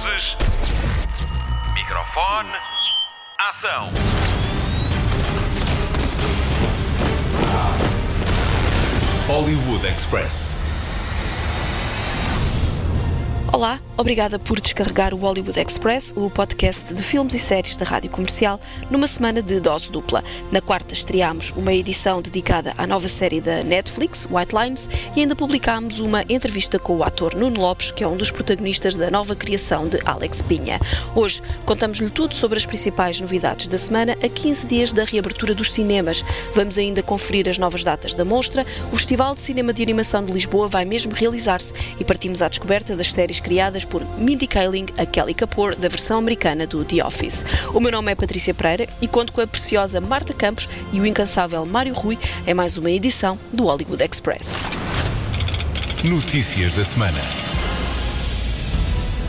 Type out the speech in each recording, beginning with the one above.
Luzes. Microfone. Ação. Hollywood Express. Olá, obrigada por descarregar o Hollywood Express, o podcast de filmes e séries da Rádio Comercial, numa semana de dose dupla. Na quarta estreámos uma edição dedicada à nova série da Netflix, White Lines, e ainda publicámos uma entrevista com o ator Nuno Lopes, que é um dos protagonistas da nova criação de Alex Pinha. Hoje contamos-lhe tudo sobre as principais novidades da semana a 15 dias da reabertura dos cinemas. Vamos ainda conferir as novas datas da mostra. O Festival de Cinema de Animação de Lisboa vai mesmo realizar-se e partimos à descoberta das séries criadas por Mindy Kaling, a Kelly Kapoor, da versão americana do The Office. O meu nome é Patrícia Pereira e conto com a preciosa Marta Campos e o incansável Mário Rui em mais uma edição do Hollywood Express. Notícias da semana.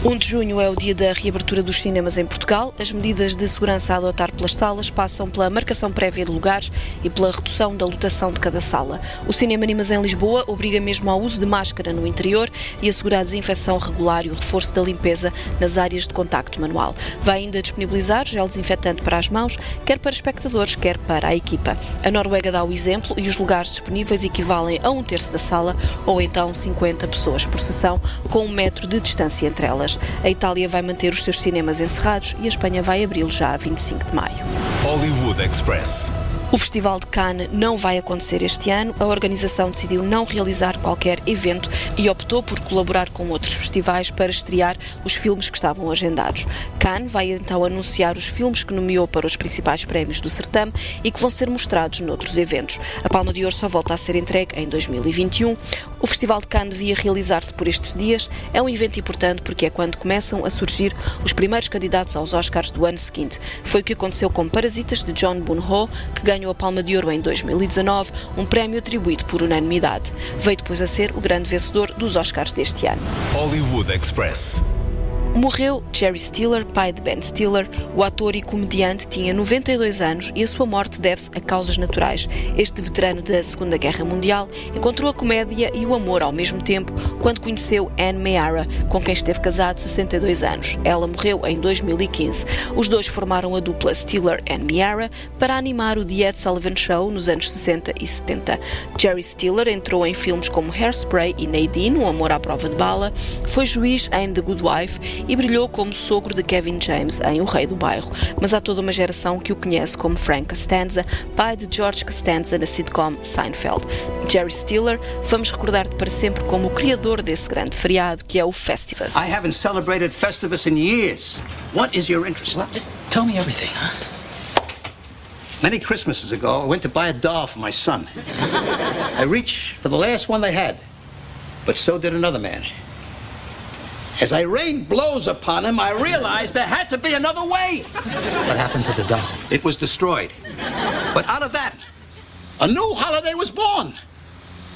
1 de junho é o dia da reabertura dos cinemas em Portugal. As medidas de segurança a adotar pelas salas passam pela marcação prévia de lugares e pela redução da lotação de cada sala. O Cinema Animas em Lisboa obriga mesmo ao uso de máscara no interior e assegura a desinfecção regular e o reforço da limpeza nas áreas de contacto manual. Vai ainda disponibilizar gel desinfetante para as mãos, quer para espectadores, quer para a equipa. A Noruega dá o exemplo e os lugares disponíveis equivalem a um terço da sala ou então 50 pessoas por sessão, com um metro de distância entre elas. A Itália vai manter os seus cinemas encerrados e a Espanha vai abri-los já a 25 de maio. Hollywood Express. O Festival de Cannes não vai acontecer este ano. A organização decidiu não realizar qualquer evento e optou por colaborar com outros festivais para estrear os filmes que estavam agendados. Cannes vai então anunciar os filmes que nomeou para os principais prémios do certame e que vão ser mostrados noutros eventos. A Palma de Ouro só volta a ser entregue em 2021. O Festival de Cannes devia realizar-se por estes dias. É um evento importante porque é quando começam a surgir os primeiros candidatos aos Oscars do ano seguinte. Foi o que aconteceu com Parasitas de John Boon-ho, que ganhou a Palma de Ouro em 2019, um prémio atribuído por unanimidade. Veio depois a ser o grande vencedor dos Oscars deste ano. Hollywood Express. Morreu Jerry Stiller, pai de Ben Stiller. O ator e comediante tinha 92 anos e a sua morte deve-se a causas naturais. Este veterano da Segunda Guerra Mundial encontrou a comédia e o amor ao mesmo tempo quando conheceu Anne Meara, com quem esteve casado 62 anos. Ela morreu em 2015. Os dois formaram a dupla Stiller and Meara para animar o The Ed Sullivan Show nos anos 60 e 70. Jerry Stiller entrou em filmes como Hairspray e Nadine, O Amor à Prova de Bala, foi juiz em The Good Wife e brilhou como sogro de Kevin James em O Rei do Bairro. Mas há toda uma geração que o conhece como Frank Costanza, pai de George Costanza na sitcom Seinfeld. Jerry Stiller, vamos recordar-te para sempre como o criador desse grande feriado que é o Festivus. I haven't celebrated Festivus in years. What is your interest? Just tell me everything, huh? Many Christmases ago, I went to buy a doll for my son. I reached for the last one they had, but so did another man. As I rained blows upon him, I realized there had to be another way. What happened to the doll? It was destroyed. But out of that, a new holiday was born.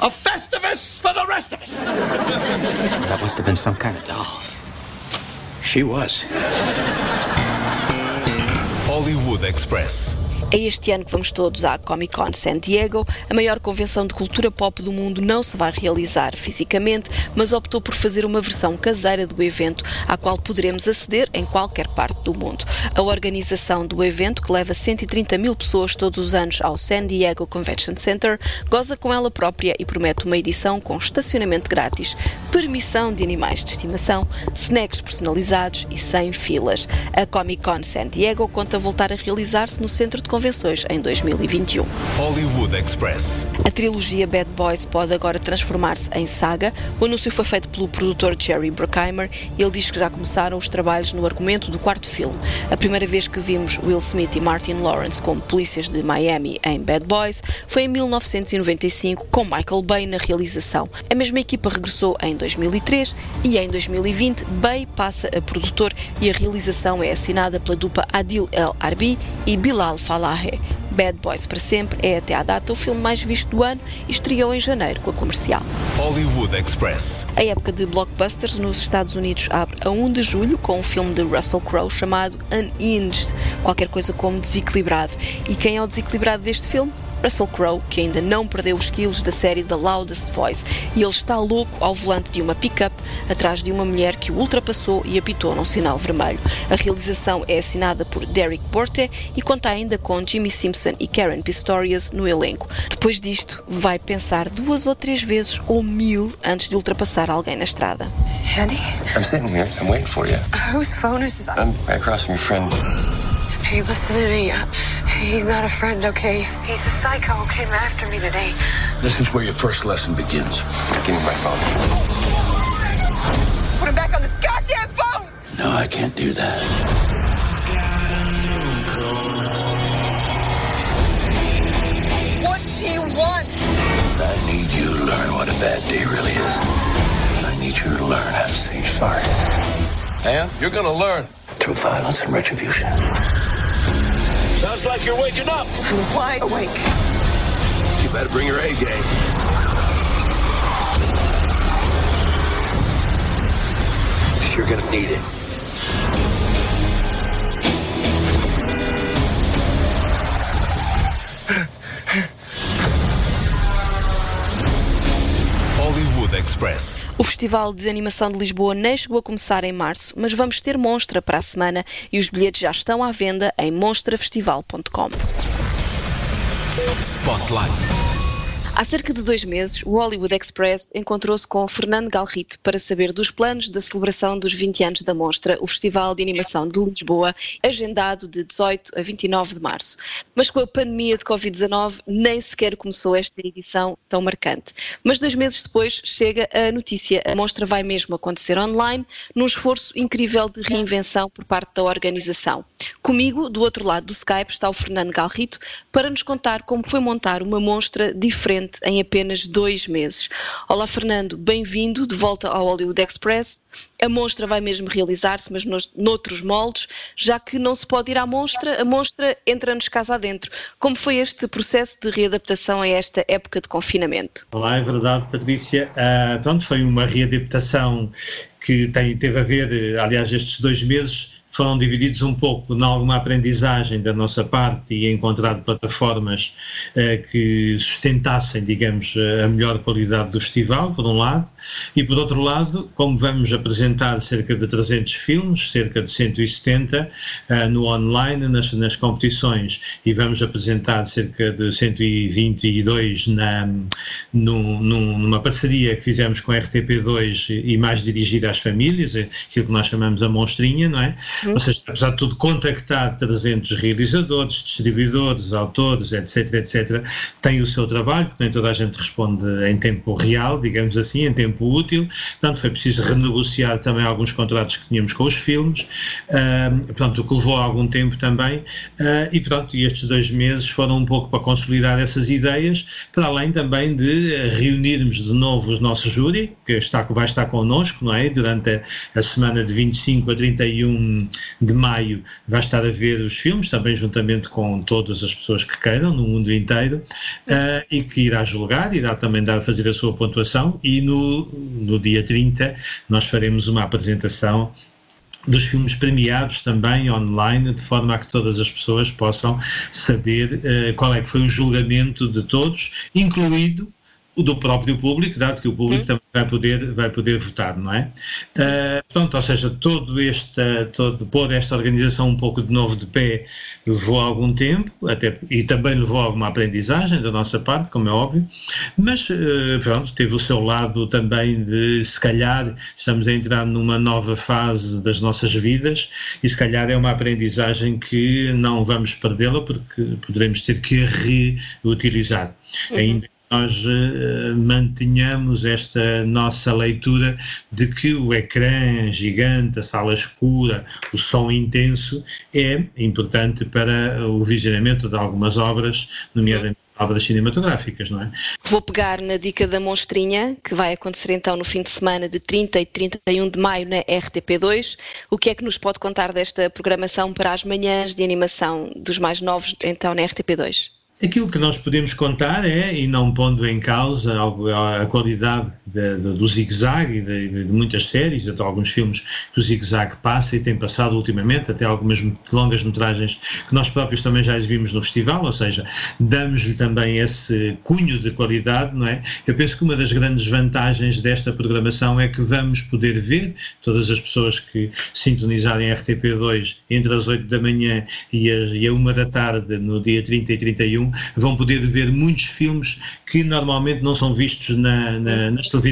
A Festivus for the rest of us. That must have been some kind of doll. She was. Hollywood Express. É este ano que vamos todos à Comic Con San Diego. A maior convenção de cultura pop do mundo não se vai realizar fisicamente, mas optou por fazer uma versão caseira do evento, à qual poderemos aceder em qualquer parte do mundo. A organização do evento, que leva 130 mil pessoas todos os anos ao San Diego Convention Center, goza com ela própria e promete uma edição com estacionamento grátis, permissão de animais de estimação, snacks personalizados e sem filas. A Comic Con San Diego conta voltar a realizar-se no Centro de Convenções em 2021. Hollywood Express. A trilogia Bad Boys pode agora transformar-se em saga. O anúncio foi feito pelo produtor Jerry Bruckheimer e ele diz que já começaram os trabalhos no argumento do quarto filme. A primeira vez que vimos Will Smith e Martin Lawrence como polícias de Miami em Bad Boys foi em 1995, com Michael Bay na realização. A mesma equipa regressou em 2003 e em 2020 Bay passa a produtor e a realização é assinada pela dupla Adil El Arbi e Bilal Bad Boys para Sempre é até à data o filme mais visto do ano e estreou em janeiro com a comercial. Hollywood Express. A época de blockbusters nos Estados Unidos abre a 1 de julho com um filme de Russell Crowe chamado Unhinged, qualquer coisa como desequilibrado. E quem é o desequilibrado deste filme? Russell Crowe, que ainda não perdeu os quilos da série The Loudest Voice, e ele está louco ao volante de uma pick-up atrás de uma mulher que o ultrapassou e apitou num sinal vermelho. A realização é assinada por Derek Porte e conta ainda com Jimmy Simpson e Karen Pistorius no elenco. Depois disto, vai pensar duas ou três vezes ou mil antes de ultrapassar alguém na estrada. Andy? I'm sitting here. I'm waiting for you. Whose phone is this? I'm across from your friend. Hey, listen to me. He's not a friend, okay? He's a psycho who came after me today. This is where your first lesson begins. Give me my phone. Put him back on this goddamn phone! No, I can't do that. What do you want? I need you to learn what a bad day really is. I need you to learn how to say sorry And you're gonna learn. through violence and retribution. Sounds like you're waking up. I'm wide awake. You better bring your A game. You're gonna need it. Hollywood Express. O Festival de Animação de Lisboa nem chegou a começar em março, mas vamos ter Monstra para a semana e os bilhetes já estão à venda em monstrafestival.com. Spotlight. Há cerca de dois meses, o Hollywood Express encontrou-se com Fernando Galrito para saber dos planos da celebração dos 20 anos da Monstra, o Festival de Animação de Lisboa, agendado de 18 a 29 de março. Mas com a pandemia de Covid-19, nem sequer começou esta edição tão marcante. Mas dois meses depois chega a notícia: a Monstra vai mesmo acontecer online, num esforço incrível de reinvenção por parte da organização. Comigo, do outro lado do Skype, está o Fernando Galrito para nos contar como foi montar uma Monstra diferente em apenas dois meses. Olá, Fernando, bem-vindo de volta ao Hollywood Express. A monstra vai mesmo realizar-se, mas nos, noutros moldes, já que não se pode ir à monstra, a monstra entra-nos casa adentro. Como foi este processo de readaptação a esta época de confinamento? Olá, é verdade, Patrícia. Uh, pronto, foi uma readaptação que tem, teve a ver, aliás, estes dois meses foram divididos um pouco em alguma aprendizagem da nossa parte e encontrar plataformas eh, que sustentassem, digamos, a melhor qualidade do festival, por um lado, e por outro lado, como vamos apresentar cerca de 300 filmes, cerca de 170 eh, no online, nas, nas competições, e vamos apresentar cerca de 122 na, no, numa parceria que fizemos com a RTP2 e mais dirigida às famílias, aquilo que nós chamamos a monstrinha, não é? Ou seja, apesar de tudo, contactar 300 realizadores, distribuidores, autores, etc, etc, tem o seu trabalho, nem toda a gente responde em tempo real, digamos assim, em tempo útil. Portanto, foi preciso renegociar também alguns contratos que tínhamos com os filmes, uh, portanto, o que levou algum tempo também. Uh, e, pronto, e estes dois meses foram um pouco para consolidar essas ideias, para além também de reunirmos de novo o nosso júri, que está, vai estar connosco, não é? Durante a, a semana de 25 a 31 de maio. Vai estar a ver os filmes, também juntamente com todas as pessoas que queiram no mundo inteiro, uh, e que irá julgar, irá também dar, fazer a sua pontuação, e no, no dia 30 nós faremos uma apresentação dos filmes premiados também online, de forma a que todas as pessoas possam saber uh, qual é que foi o julgamento de todos, incluído do próprio público, dado que o público hum. também vai poder, vai poder votar, não é? Uh, portanto, ou seja, todo este, todo, pôr esta organização um pouco de novo de pé levou algum tempo, até, e também levou alguma aprendizagem da nossa parte, como é óbvio, mas uh, pronto, teve o seu lado também de, se calhar, estamos a entrar numa nova fase das nossas vidas, e se calhar é uma aprendizagem que não vamos perdê-la, porque poderemos ter que reutilizar. Uhum. Ainda nós uh, mantenhamos esta nossa leitura de que o ecrã gigante, a sala escura, o som intenso é importante para o visionamento de algumas obras, nomeadamente obras cinematográficas, não é? Vou pegar na dica da monstrinha, que vai acontecer então no fim de semana de 30 e 31 de maio na RTP2. O que é que nos pode contar desta programação para as manhãs de animação dos mais novos então na RTP2? Aquilo que nós podemos contar é, e não pondo em causa a qualidade de, de, do Zig-Zag e de, de, muitas séries, até alguns filmes que o Zig-Zag passa e tem passado ultimamente, até algumas longas metragens que nós próprios também já exibimos no festival, ou seja, damos-lhe também esse cunho de qualidade, não é? Eu penso que uma das grandes vantagens desta programação é que vamos poder ver todas as pessoas que sintonizarem RTP2 entre as 8 da manhã e a, e a 1 da tarde no dia 30 e 31 vão poder ver muitos filmes que normalmente não são vistos na, na, nas televisões,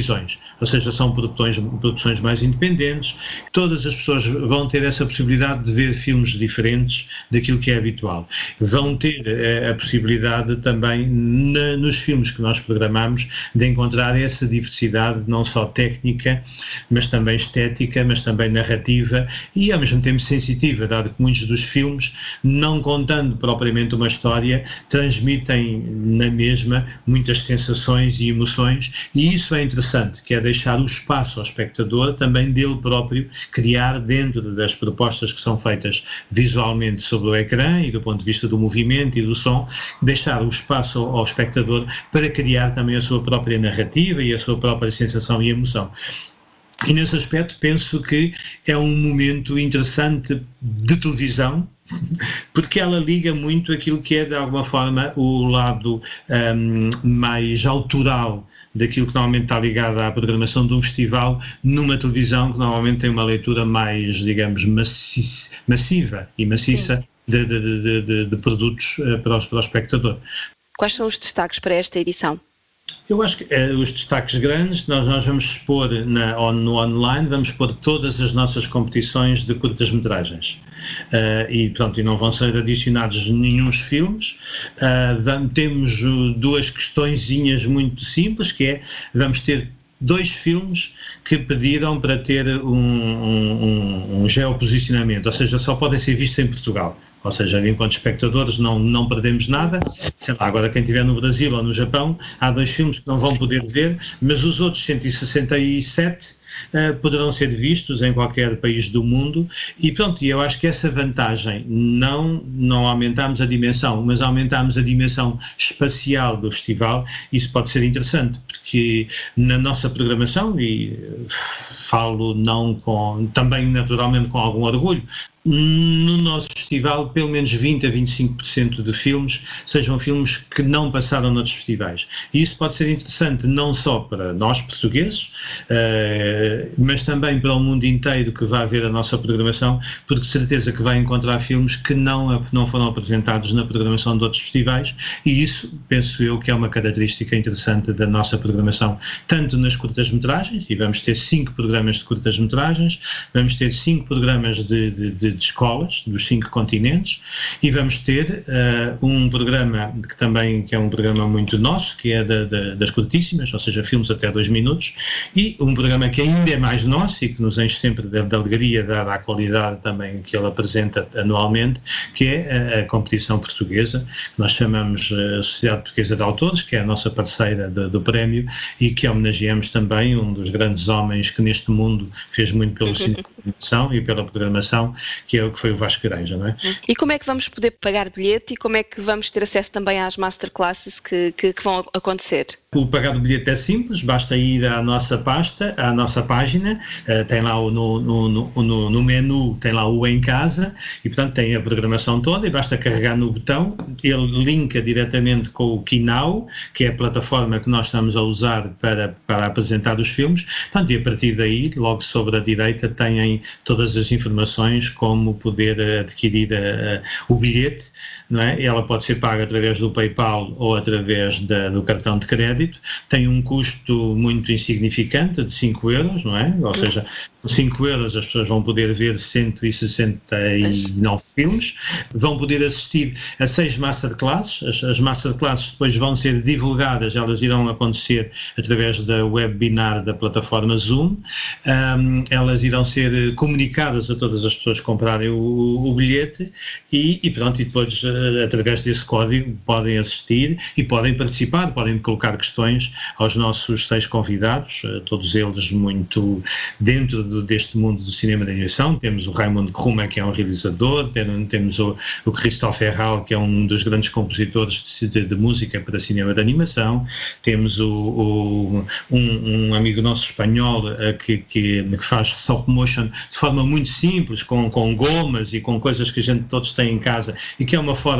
ou seja, são produções, produções mais independentes. Todas as pessoas vão ter essa possibilidade de ver filmes diferentes daquilo que é habitual. Vão ter eh, a possibilidade também, na, nos filmes que nós programamos, de encontrar essa diversidade, não só técnica, mas também estética, mas também narrativa e ao mesmo tempo sensitiva, dado que muitos dos filmes, não contando propriamente uma história, transmitem na mesma muitas sensações e emoções, e isso é interessante, que é deixar o espaço ao espectador também dele próprio criar dentro das propostas que são feitas visualmente sobre o ecrã e do ponto de vista do movimento e do som, deixar o espaço ao espectador para criar também a sua própria narrativa e a sua própria sensação e emoção. E nesse aspecto penso que é um momento interessante de televisão, porque ela liga muito aquilo que é, de alguma forma, o lado um, mais autoral daquilo que normalmente está ligado à programação de um festival numa televisão que normalmente tem uma leitura mais, digamos, massiva e maciça de, de, de, de, produtos uh, para, o, para o espectador. Quais são os destaques para esta edição? Eu acho que é, os destaques grandes, nós, nós vamos expor na, on, no online, vamos expor todas as nossas competições de curtas-metragens. Uh, e, pronto, e não vão ser adicionados nenhum filmes. Uh, vamos, temos duas questõezinhas muito simples, que é, vamos ter dois filmes que pediram para ter um, um, um geoposicionamento, ou seja, só podem ser vistos em Portugal. Ou seja, enquanto espectadores não, não perdemos nada. Sei lá, agora quem estiver no Brasil ou no Japão, há dois filmes que não vão poder ver, mas os outros 167 uh, poderão ser vistos em qualquer país do mundo e pronto, eu acho que essa vantagem, não, não aumentamos a dimensão, mas aumentamos a dimensão espacial do festival, isso pode ser interessante, porque na nossa programação, e falo não com, também naturalmente com algum orgulho, no nosso festival, pelo menos 20 a 25% de filmes sejam filmes que não passaram noutros festivais. E isso pode ser interessante não só para nós portugueses, uh, mas também para o mundo inteiro que vai ver a nossa programação, porque certeza que vai encontrar filmes que não, não foram apresentados na programação de outros festivais, e isso penso eu que é uma característica interessante da nossa programação, tanto nas curtas-metragens, e vamos ter cinco programas de curtas-metragens, vamos ter cinco programas de, de, de de escolas dos cinco continentes e vamos ter uh, um programa que também que é um programa muito nosso, que é da, da, das curtíssimas, ou seja, filmes até dois minutos, e um programa que ainda é mais nosso e que nos enche sempre de, de alegria, dada a qualidade também que ele apresenta anualmente, que é a, a competição portuguesa, que nós chamamos a Sociedade Portuguesa de Autores, que é a nossa parceira do, do prémio e que homenageamos também um dos grandes homens que neste mundo fez muito pelo cinema e pela programação, que é o que foi o Vasco Granja, não é? E como é que vamos poder pagar bilhete e como é que vamos ter acesso também às masterclasses que, que, que vão acontecer? O pagar do bilhete é simples, basta ir à nossa pasta, à nossa página, uh, tem lá o, no, no, no, no, menu, tem lá o em casa e portanto tem a programação toda e basta carregar no botão, ele linka diretamente com o Kinau, que é a plataforma que nós estamos a usar para, para apresentar os filmes, portanto e a partir daí, logo sobre a direita, têm todas as informações como poder adquirir a, a, o bilhete, não é? Ela pode ser paga através do PayPal ou através da, do cartão de crédito, tem um custo muito insignificante de 5 euros, não é? Ou seja, por 5 euros as pessoas vão poder ver 169 filmes, vão poder assistir a seis masterclasses, as, as masterclasses depois vão ser divulgadas, elas irão acontecer através da webinar da plataforma Zoom, um, elas irão ser comunicadas a todas as pessoas que comprarem o, o bilhete e, e, pronto, e depois eh, através desse código podem assistir e podem participar, podem colocar questões aos nossos seis convidados, todos eles muito dentro do, deste mundo do cinema de animação. Temos o Raymond Krummer, que é um realizador, temos o, o Christophe Herral, que é um dos grandes compositores de, de, de música para cinema de animação, temos o, o um, um, amigo nosso espanhol uh, que, que, que, faz stop motion de forma muito simples, com, com gomas e com coisas que a gente todos tem em casa, e que é uma forma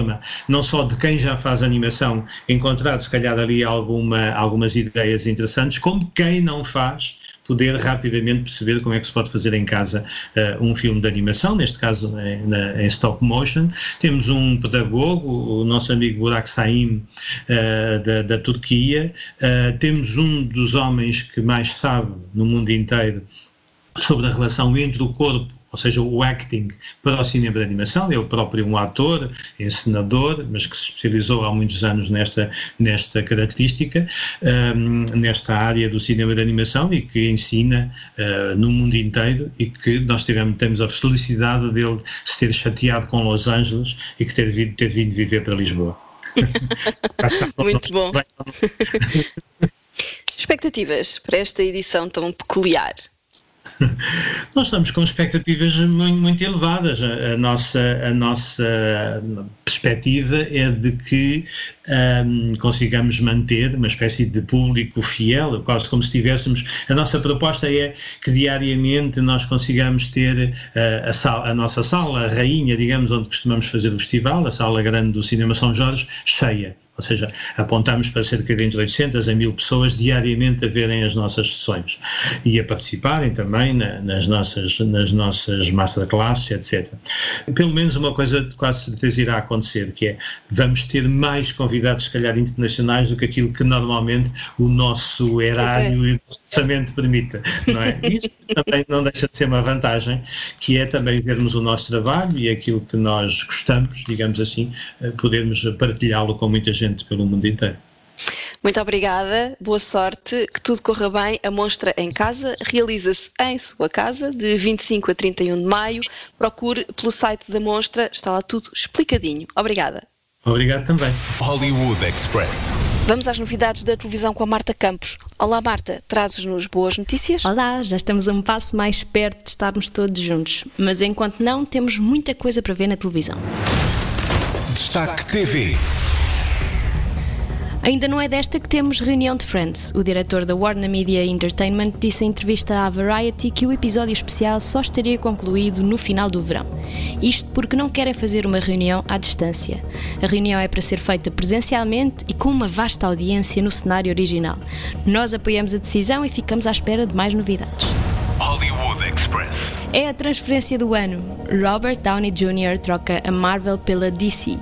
não só de quem já faz animação encontrar, se calhar, ali alguma, algumas ideias interessantes, como quem não faz poder rapidamente perceber como é que se pode fazer em casa uh, um filme de animação, neste caso em, na, em, stop motion. Temos um pedagogo, o nosso amigo Burak Saim, uh, da, da, Turquia. Uh, temos um dos homens que mais sabe no mundo inteiro sobre a relação entre o corpo ou seja, o acting para o cinema de animação. Ele próprio é um ator, encenador, mas que se especializou há muitos anos nesta, nesta característica, um, nesta área do cinema de animação e que ensina uh, no mundo inteiro e que nós tivemos, temos a felicidade dele se ter chateado com Los Angeles e que ter vindo, ter vindo viver para Lisboa. Muito bom. Expectativas para esta edição tão peculiar? Nós estamos com expectativas muito, muito elevadas. A, nossa, a nossa perspectiva é de que um, consigamos manter uma espécie de público fiel, quase como se tivéssemos. A nossa proposta é que diariamente nós consigamos ter uh, a, sala, a nossa sala, a rainha, digamos, onde costumamos fazer o festival, a sala grande do Cinema São Jorge, cheia ou seja, apontamos para cerca de entre 800 a 1000 pessoas diariamente a verem as nossas sessões e a participarem também na, nas, nossas, nas nossas masterclasses, etc. Pelo menos uma coisa de quase certeza irá acontecer, que é vamos ter mais convidados, se calhar, internacionais do que aquilo que normalmente o nosso erário é. e o orçamento permite, não é? Isso também não deixa de ser uma vantagem, que é também vermos o nosso trabalho e aquilo que nós gostamos, digamos assim, eh, podermos partilhá-lo com muita gente gente pelo mundo inteiro. Muito obrigada, boa sorte, que tudo corra bem. A Monstra em Casa realiza-se em sua casa de 25 a 31 de maio. Procure pelo site da Monstra, está lá tudo explicadinho. Obrigada. Obrigado também. Hollywood Express. Vamos às novidades da televisão com a Marta Campos. Olá, Marta, trazes-nos boas notícias? Olá, já estamos a um passo mais perto de estarmos todos juntos. Mas enquanto não, temos muita coisa para ver na televisão. Destaque TV. Ainda não é desta que temos reunião de Friends. O diretor da Warner Media Entertainment disse em entrevista à Variety que o episódio especial só estaria concluído no final do verão. Isto porque não querem fazer uma reunião à distância. A reunião é para ser feita presencialmente e com uma vasta audiência no cenário original. Nós apoiamos a decisão e ficamos à espera de mais novidades. Hollywood Express. É a transferência do ano. Robert Downey Jr. troca a Marvel pela DC.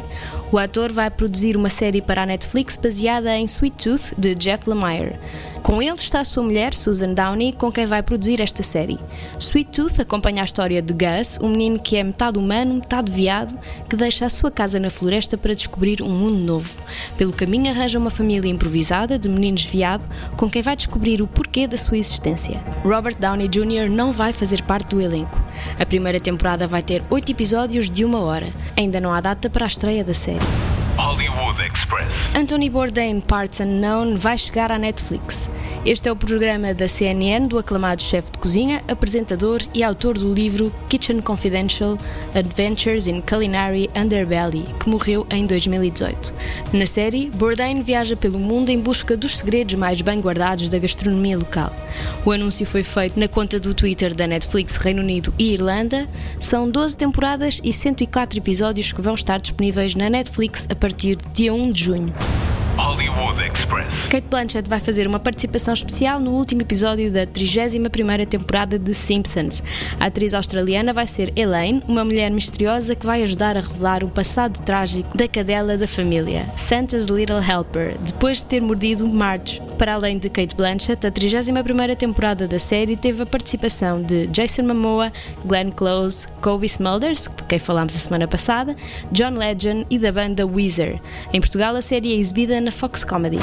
O ator vai produzir uma série para a Netflix baseada em Sweet Tooth, de Jeff Lemire. Com ele está a sua mulher, Susan Downey, com quem vai produzir esta série. Sweet Tooth acompanha a história de Gus, um menino que é metade humano, metade veado, que deixa a sua casa na floresta para descobrir um mundo novo. Pelo caminho arranja uma família improvisada de meninos veado, com quem vai descobrir o porquê da sua existência. Robert Downey Jr. não vai fazer parte do elenco. A primeira temporada vai ter oito episódios de uma hora. Ainda não há data para a estreia da série. Hollywood Express. Anthony Bourdain Parts Unknown vai chegar à Netflix. Este é o programa da CNN do aclamado chefe de cozinha, apresentador e autor do livro Kitchen Confidential Adventures in Culinary Underbelly, que morreu em 2018. Na série, Bourdain viaja pelo mundo em busca dos segredos mais bem guardados da gastronomia local. O anúncio foi feito na conta do Twitter da Netflix Reino Unido e Irlanda. São 12 temporadas e 104 episódios que vão estar disponíveis na Netflix a partir de dia 1 de junho. Hollywood Express. Kate Blanchett vai fazer uma participação especial no último episódio da 31ª temporada de Simpsons. A atriz australiana vai ser Elaine, uma mulher misteriosa que vai ajudar a revelar o passado trágico da cadela da família, Santa's Little Helper, depois de ter mordido Marge. Para além de Kate Blanchett, a 31ª temporada da série teve a participação de Jason Momoa, Glenn Close, Kobe Smulders, de quem falámos a semana passada, John Legend e da banda Weezer. Em Portugal, a série é exibida na Fox Comedy.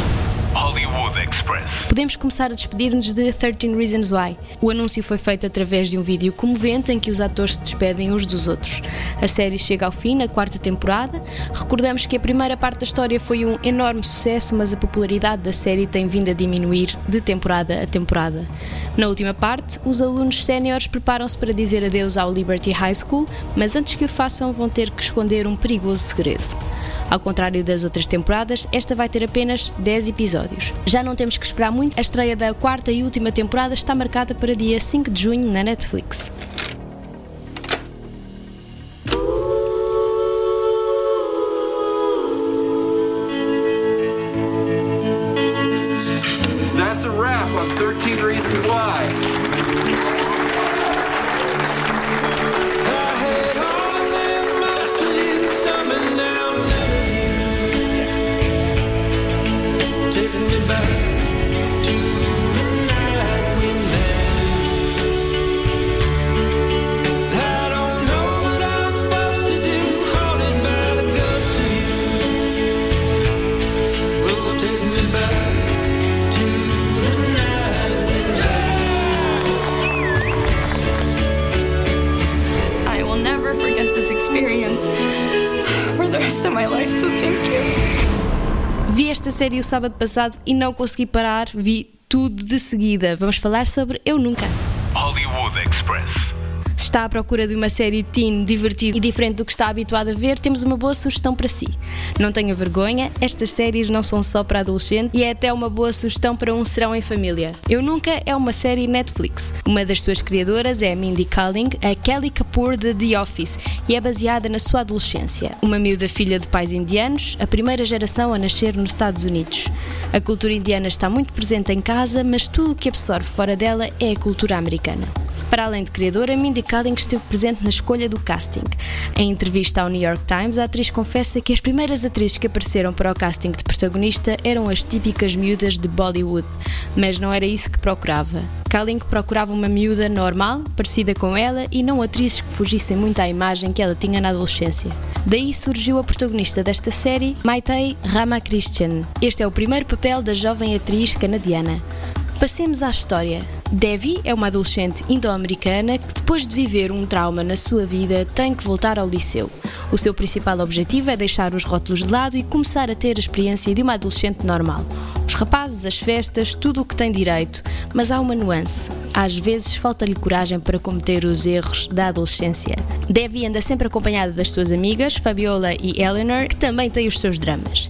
Hollywood Express. Podemos começar a despedir-nos de 13 Reasons Why. O anúncio foi feito através de um vídeo comovente em que os atores se despedem uns dos outros. A série chega ao fim na quarta temporada. Recordamos que a primeira parte da história foi um enorme sucesso, mas a popularidade da série tem vindo a diminuir de temporada a temporada. Na última parte, os alunos séniores preparam-se para dizer adeus ao Liberty High School, mas antes que o façam, vão ter que esconder um perigoso segredo. Ao contrário das outras temporadas, esta vai ter apenas 10 episódios. Já não temos que esperar muito, a estreia da quarta e última temporada está marcada para dia 5 de junho na Netflix. Série o sábado passado e não consegui parar, vi tudo de seguida. Vamos falar sobre Eu Nunca. Hollywood Express. Está à procura de uma série teen divertida e diferente do que está habituado a ver, temos uma boa sugestão para si. Não tenha vergonha, estas séries não são só para adolescente e é até uma boa sugestão para um serão em família. Eu Nunca é uma série Netflix. Uma das suas criadoras é Mindy Kaling, a Kelly Kapoor de The Office, e é baseada na sua adolescência. Uma miúda filha de pais indianos, a primeira geração a nascer nos Estados Unidos. A cultura indiana está muito presente em casa, mas tudo o que absorve fora dela é a cultura americana. Para além de criadora, Mindy Kaling esteve presente na escolha do casting. Em entrevista ao New York Times, a atriz confessa que as primeiras atrizes que apareceram para o casting de protagonista eram as típicas miúdas de Bollywood, mas não era isso que procurava. Kaling procurava uma miúda normal, parecida com ela, e não atrizes que fugissem muito à imagem que ela tinha na adolescência. Daí surgiu a protagonista desta série, Maitei Ramakrishnan. Este é o primeiro papel da jovem atriz canadiana. Passemos à história. Devi é uma adolescente indo-americana que, depois de viver um trauma na sua vida, tem que voltar ao liceu. O seu principal objetivo é deixar os rótulos de lado e começar a ter a experiência de uma adolescente normal. Os rapazes, as festas, tudo o que tem direito, mas há uma nuance. Às vezes falta-lhe coragem para cometer os erros da adolescência. Devi anda sempre acompanhada das suas amigas, Fabiola e Eleanor, que também têm os seus dramas.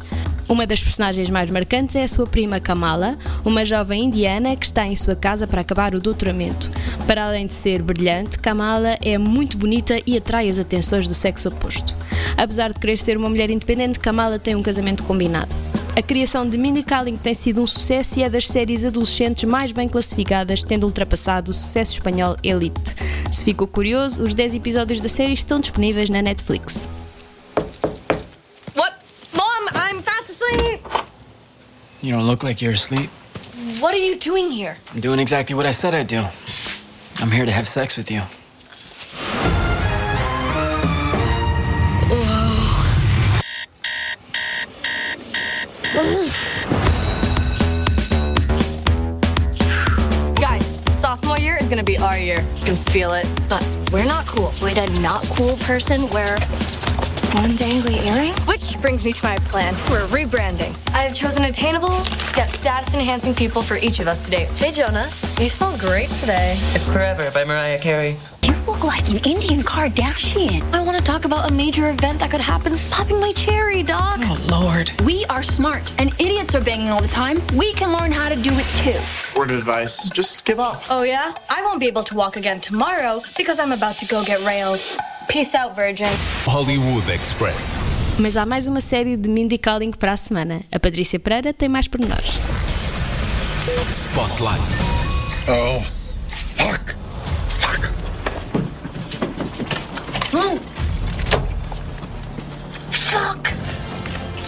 Uma das personagens mais marcantes é a sua prima Kamala, uma jovem indiana que está em sua casa para acabar o doutoramento. Para além de ser brilhante, Kamala é muito bonita e atrai as atenções do sexo oposto. Apesar de querer ser uma mulher independente, Kamala tem um casamento combinado. A criação de Mindy Kaling tem sido um sucesso e é das séries adolescentes mais bem classificadas, tendo ultrapassado o sucesso espanhol Elite. Se ficou curioso, os 10 episódios da série estão disponíveis na Netflix. You don't look like you're asleep. What are you doing here? I'm doing exactly what I said I'd do. I'm here to have sex with you. Guys, sophomore year is gonna be our year. You can feel it. But we're not cool. Would a not cool person wear one dangly earring? Which brings me to my plan. We're rebranding. I have chosen attainable yet status enhancing people for each of us today. Hey, Jonah, you smell great today. It's Forever by Mariah Carey. You look like an Indian Kardashian. I want to talk about a major event that could happen. Popping my cherry, Doc. Oh, Lord. We are smart, and idiots are banging all the time. We can learn how to do it too. Word of advice just give up. Oh, yeah? I won't be able to walk again tomorrow because I'm about to go get railed. Peace out, Virgin. Hollywood Express. Mas há mais uma série de Mindy Kaling para a semana. A Patrícia Pereira tem mais pormenores. Spotlight. Oh, fuck. Fuck. shock.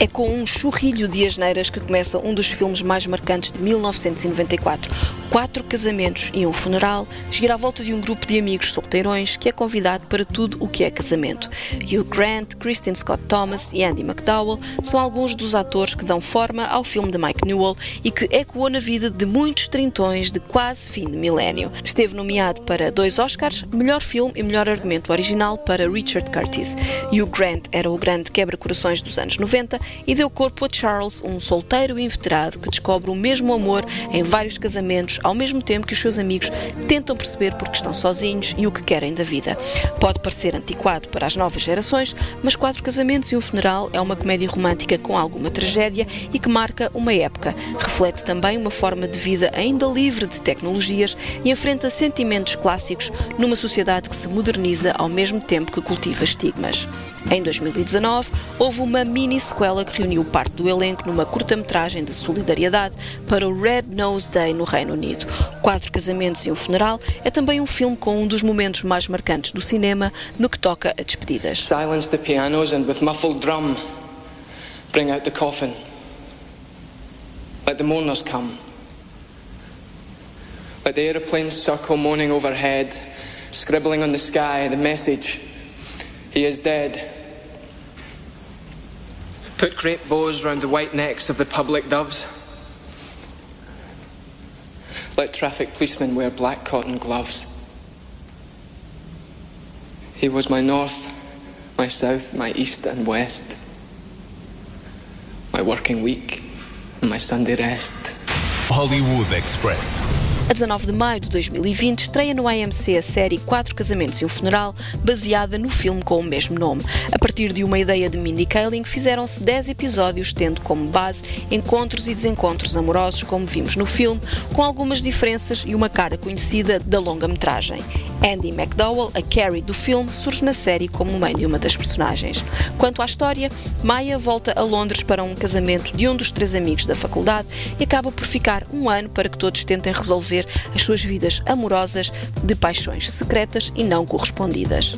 É com um churrilho de asneiras que começa um dos filmes mais marcantes de 1994. Quatro casamentos e um funeral gira à volta de um grupo de amigos solteirões que é convidado para tudo o que é casamento. Hugh Grant, Kristen Scott Thomas e Andy McDowell são alguns dos atores que dão forma ao filme de Mike Newell e que ecoou na vida de muitos trintões de quase fim de milénio. Esteve nomeado para dois Oscars, melhor filme e melhor argumento original para Richard Curtis. Hugh Grant era o grande quebra-corações dos anos 90 e deu corpo a Charles, um solteiro inveterado que descobre o mesmo amor em vários casamentos ao mesmo tempo que os seus amigos tentam perceber porque estão sozinhos e o que querem da vida. Pode parecer antiquado para as novas gerações, mas Quatro Casamentos e um Funeral é uma comédia romântica com alguma tragédia e que marca uma época. Reflete também uma forma de vida ainda livre de tecnologias e enfrenta sentimentos clássicos numa sociedade que se moderniza ao mesmo tempo que cultiva estigmas. Em 2019, houve uma mini-sequela que reuniu parte do elenco numa curta-metragem de solidariedade para o Red Nose Day no Reino Unido. Quatro Casamentos e um Funeral é também um filme com um dos momentos mais marcantes do cinema no que toca a despedidas. Silence the pianos and with muffled drum, bring out the coffin. Let the mourners come. Let the aeroplanes circle moaning overhead, scribbling on the sky the message He is dead. Put crepe bows round the white necks of the public doves. Let traffic policemen wear black cotton gloves. He was my north, my south, my east and west. My working week and my Sunday rest. Hollywood Express. A 19 de maio de 2020 estreia no AMC a série Quatro Casamentos e um Funeral, baseada no filme com o mesmo nome. A partir de uma ideia de Mindy Kaling, fizeram-se 10 episódios, tendo como base encontros e desencontros amorosos, como vimos no filme, com algumas diferenças e uma cara conhecida da longa-metragem. Andy McDowell, a Carrie do filme, surge na série como mãe de uma das personagens. Quanto à história, Maya volta a Londres para um casamento de um dos três amigos da faculdade e acaba por ficar um ano para que todos tentem resolver as suas vidas amorosas de paixões secretas e não correspondidas.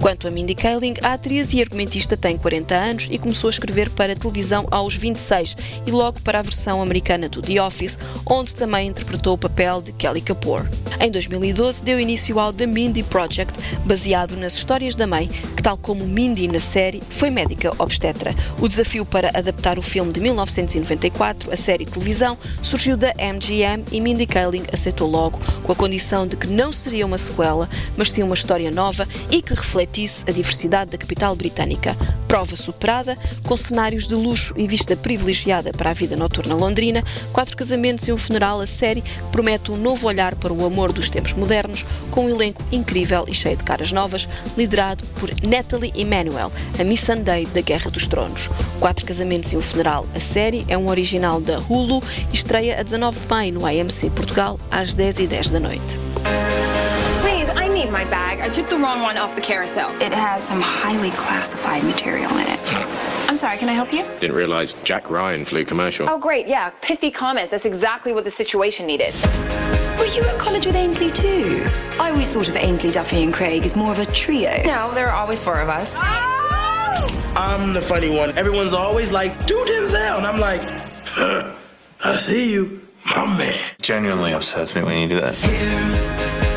Quanto a Mindy Kaling, a atriz e argumentista tem 40 anos e começou a escrever para a televisão aos 26 e logo para a versão americana do The Office, onde também interpretou o papel de Kelly Kapoor. Em 2012 deu início ao The Mindy Project, baseado nas histórias da mãe, que tal como Mindy na série, foi médica obstetra. O desafio para adaptar o filme de 1994, a série televisão, surgiu da MGM e Mindy Kaling aceitou logo, com a condição de que não seria uma sequela, mas sim uma história nova e que refletisse a diversidade da capital britânica. Prova superada, com cenários de luxo e vista privilegiada para a vida noturna londrina, quatro casamentos e um funeral, a série promete um novo olhar para o amor dos tempos modernos, com um elenco incrível e cheio de caras novas, liderado por Natalie Emmanuel, a Miss Sunday da Guerra dos Tronos. Quatro casamentos e um funeral, a série é um original da Hulu e estreia a 19 de maio no AMC Portugal às 10h10 da noite. Please, I need my bag. I took the wrong one off the carousel. It has some highly classified material in it. I'm sorry, can I help you? Didn't realize Jack Ryan flew commercial. Oh, great, yeah. Pithy comments. That's exactly what the situation needed. Were you at college with Ainsley too? I always thought of Ainsley, Duffy, and Craig as more of a trio. No, there are always four of us. Oh! I'm the funny one. Everyone's always like, do Denzel. And I'm like, huh, I see you, my man. Genuinely upsets me when you do that. Do we really have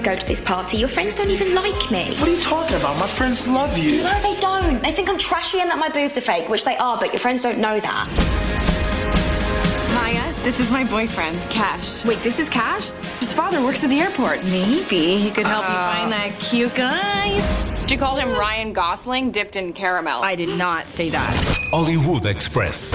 to go to this party? Your friends don't even like me. What are you talking about? My friends love you. No, they don't. They think I'm trashy and that my boobs are fake, which they are, but your friends don't know that. Maya, this is my boyfriend, Cash. Wait, this is Cash? His father works at the airport. Maybe he could help me find that cute guy. She called him Ryan Gosling dipped in caramel. I did not say that. Hollywood Express.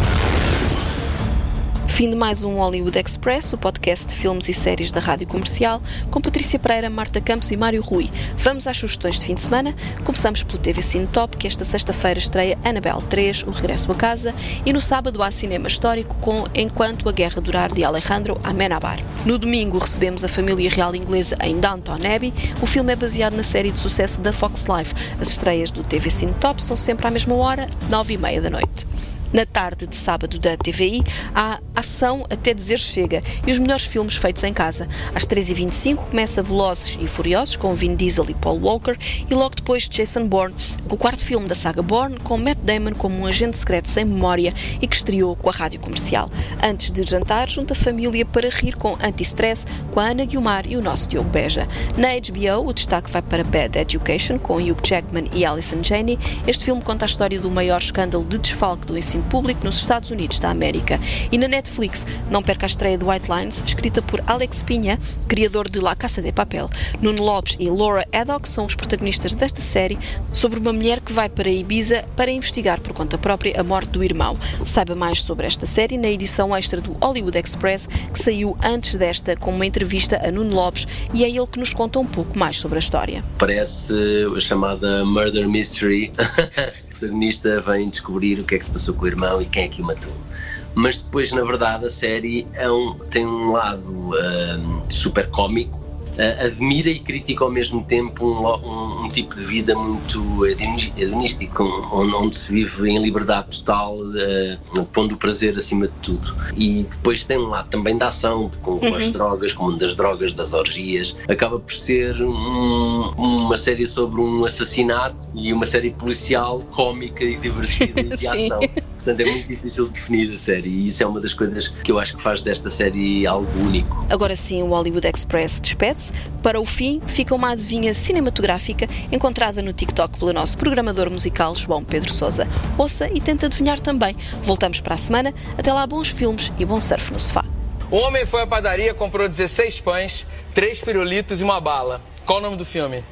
Fim de mais um Hollywood Express, o podcast de filmes e séries da Rádio Comercial, com Patrícia Pereira, Marta Campos e Mário Rui. Vamos às sugestões de fim de semana. Começamos pelo TV Cine Top, que esta sexta-feira estreia Annabelle 3, O Regresso a Casa, e no sábado há cinema histórico com Enquanto a Guerra Durar, de Alejandro Amenabar. No domingo recebemos a família real inglesa em Downton Abbey. O filme é baseado na série de sucesso da Fox Life. As estreias do TV Cine Top são sempre à mesma hora, nove e meia da noite. Na tarde de sábado da TVI, há ação até dizer chega e os melhores filmes feitos em casa. Às 3h25 começa Velozes e Furiosos com Vin Diesel e Paul Walker e logo depois Jason Bourne, o quarto filme da saga Bourne com Matt Damon como um agente secreto sem memória e que estreou com a rádio comercial. Antes de jantar, junta a família para rir com Anti-Stress com a Ana Guilmar e o nosso Diogo Beja. Na HBO, o destaque vai para Bad Education com Hugh Jackman e Alison Janney. Este filme conta a história do maior escândalo de desfalque do ensino público nos Estados Unidos da América. E na Netflix, não perca a estreia de White Lines, escrita por Alex Pinha, criador de La Casa de Papel. Nuno Lopes e Laura Haddock são os protagonistas desta série sobre uma mulher que vai para Ibiza para investigar por conta própria a morte do irmão. Saiba mais sobre esta série na edição extra do Hollywood Express, que saiu antes desta com uma entrevista a Nuno Lopes e é ele que nos conta um pouco mais sobre a história. Parece a chamada Murder Mystery. protagonista vem descobrir o que é que se passou com o irmão e quem é que o matou. Mas depois na verdade a série é um, tem um lado um, super cómico uh, admira e critica ao mesmo tempo um, um, um tipo de vida muito hedonístico, onde, onde, se vive em liberdade total, uh, pondo o prazer acima de tudo. E depois tem um lado também da ação, com, com uhum. as drogas, como das drogas, das orgias. Acaba por ser uma série sobre um assassinato e uma série policial cómica e divertida de ação. Portanto, é muito difícil de definir a série e isso é uma das coisas que eu acho que faz desta série algo único. Agora sim, o Hollywood Express despede-se. Para o fim, fica uma adivinha cinematográfica encontrada no TikTok pelo nosso programador musical João Pedro Souza. Ouça e tenta adivinhar também. Voltamos para a semana. Até lá, bons filmes e bom surf no sofá. Um homem foi à padaria, comprou 16 pães, 3 pirulitos e uma bala. Qual o nome do filme?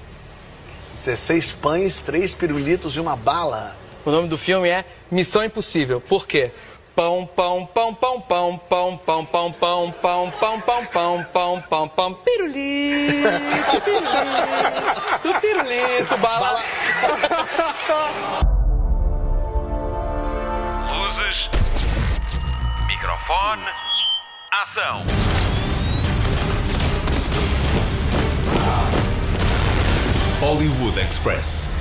16 pães, 3 pirulitos e uma bala. O nome do filme é Missão Impossível. Por quê? Pão, pão, pão, pão, pão, pão, pão, pão, pão, pão, pão, pão, pão, pão, pão, pão, pirulito, pirulito, pirulito, bala. Luzes, microfone, ação. Hollywood Express.